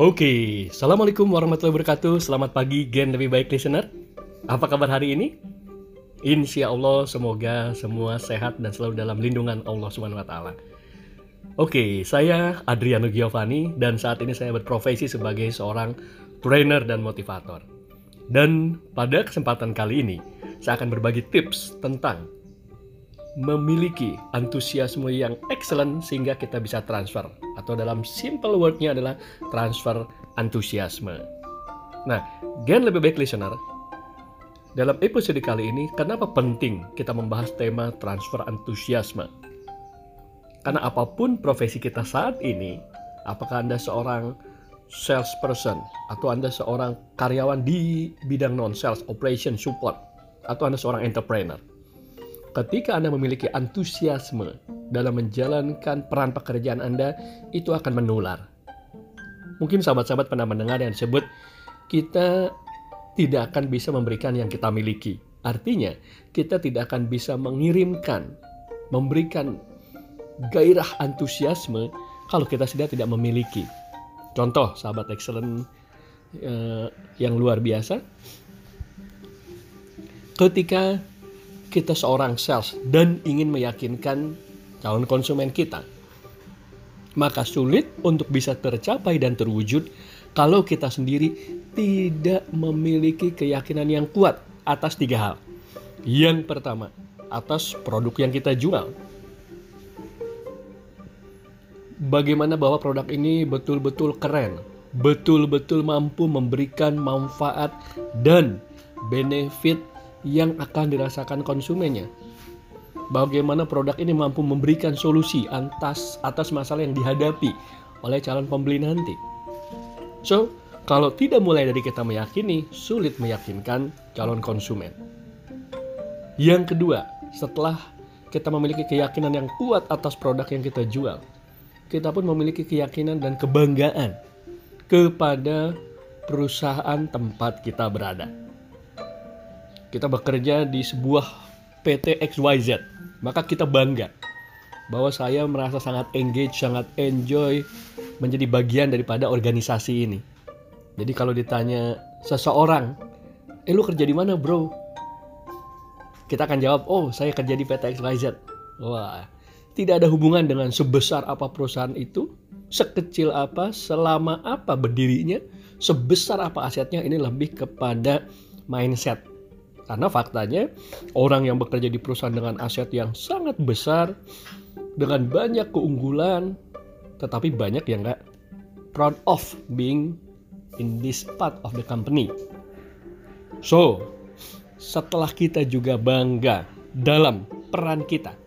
Oke, Assalamualaikum warahmatullahi wabarakatuh Selamat pagi Gen Lebih Baik Listener Apa kabar hari ini? Insya Allah semoga semua sehat dan selalu dalam lindungan Allah Subhanahu Wa Taala. Oke, saya Adriano Giovanni dan saat ini saya berprofesi sebagai seorang trainer dan motivator. Dan pada kesempatan kali ini, saya akan berbagi tips tentang memiliki antusiasme yang excellent sehingga kita bisa transfer atau dalam simple wordnya adalah transfer antusiasme. Nah, gen lebih baik listener, dalam episode kali ini kenapa penting kita membahas tema transfer antusiasme? Karena apa pun profesi kita saat ini, apakah Anda seorang salesperson atau Anda seorang karyawan di bidang non-sales, operation, support, atau Anda seorang entrepreneur, ketika Anda memiliki antusiasme dalam menjalankan peran pekerjaan Anda, itu akan menular. Mungkin sahabat-sahabat pernah mendengar yang disebut kita tidak akan bisa memberikan yang kita miliki. Artinya, kita tidak akan bisa mengirimkan, memberikan gairah antusiasme kalau kita sudah tidak memiliki. Contoh, sahabat excellent uh, yang luar biasa, ketika kita seorang sales dan ingin meyakinkan calon konsumen kita, maka sulit untuk bisa tercapai dan terwujud kalau kita sendiri tidak memiliki keyakinan yang kuat atas tiga hal. Yang pertama, atas produk yang kita jual. Bagaimana bahwa produk ini betul-betul keren, betul-betul mampu memberikan manfaat dan benefit yang akan dirasakan konsumennya. Bagaimana produk ini mampu memberikan solusi atas atas masalah yang dihadapi oleh calon pembeli nanti. So, kalau tidak mulai dari kita meyakini, sulit meyakinkan calon konsumen. Yang kedua, setelah kita memiliki keyakinan yang kuat atas produk yang kita jual, kita pun memiliki keyakinan dan kebanggaan kepada perusahaan tempat kita berada kita bekerja di sebuah PT XYZ, maka kita bangga bahwa saya merasa sangat engage, sangat enjoy menjadi bagian daripada organisasi ini. Jadi kalau ditanya seseorang, eh lu kerja di mana bro? Kita akan jawab, oh saya kerja di PT XYZ. Wah, tidak ada hubungan dengan sebesar apa perusahaan itu, sekecil apa, selama apa berdirinya, sebesar apa asetnya, ini lebih kepada mindset karena faktanya orang yang bekerja di perusahaan dengan aset yang sangat besar, dengan banyak keunggulan, tetapi banyak yang nggak proud of being in this part of the company. So, setelah kita juga bangga dalam peran kita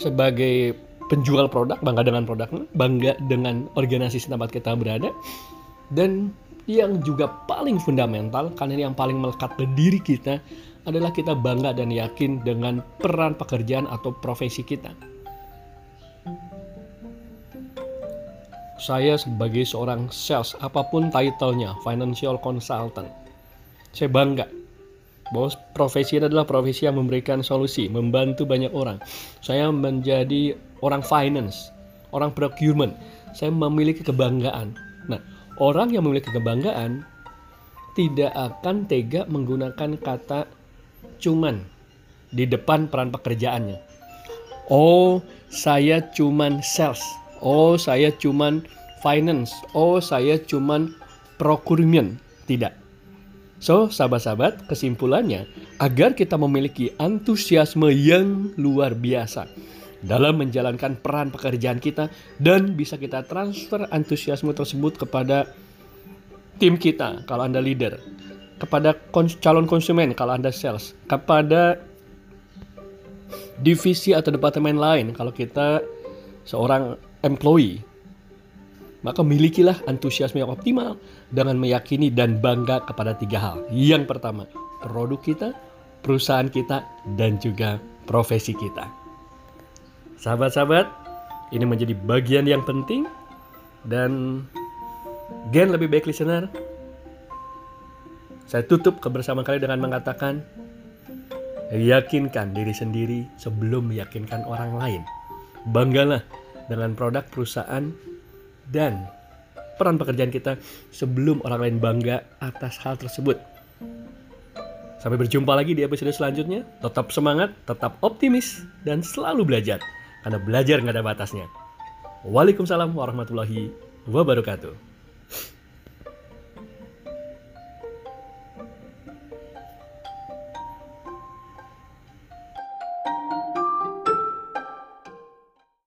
sebagai penjual produk, bangga dengan produknya, bangga dengan organisasi tempat kita berada, dan yang juga paling fundamental karena ini yang paling melekat ke diri kita adalah kita bangga dan yakin dengan peran pekerjaan atau profesi kita. Saya sebagai seorang sales, apa pun titlenya, financial consultant, saya bangga bahwa profesi ini adalah profesi yang memberikan solusi, membantu banyak orang. Saya menjadi orang finance, orang procurement, saya memiliki kebanggaan. Nah, orang yang memiliki kebanggaan tidak akan tega menggunakan kata cuman di depan peran pekerjaannya. Oh, saya cuman sales. Oh, saya cuman finance. Oh, saya cuman procurement. Tidak. So, sahabat-sahabat, kesimpulannya, agar kita memiliki antusiasme yang luar biasa dalam menjalankan peran pekerjaan kita dan bisa kita transfer antusiasme tersebut kepada tim kita kalau Anda leader, kepada kons calon konsumen kalau Anda sales, kepada divisi atau departemen lain kalau kita seorang employee. Maka milikilah antusiasme yang optimal dengan meyakini dan bangga kepada tiga hal. Yang pertama, produk kita, perusahaan kita, dan juga profesi kita. Sahabat-sahabat, ini menjadi bagian yang penting dan Gen lebih baik listener. Saya tutup kebersamaan kalian dengan mengatakan yakinkan diri sendiri sebelum meyakinkan orang lain. Banggalah dengan produk perusahaan dan peran pekerjaan kita sebelum orang lain bangga atas hal tersebut. Sampai berjumpa lagi di episode selanjutnya. Tetap semangat, tetap optimis, dan selalu belajar. Karena belajar nggak ada batasnya. Waalaikumsalam warahmatullahi wabarakatuh.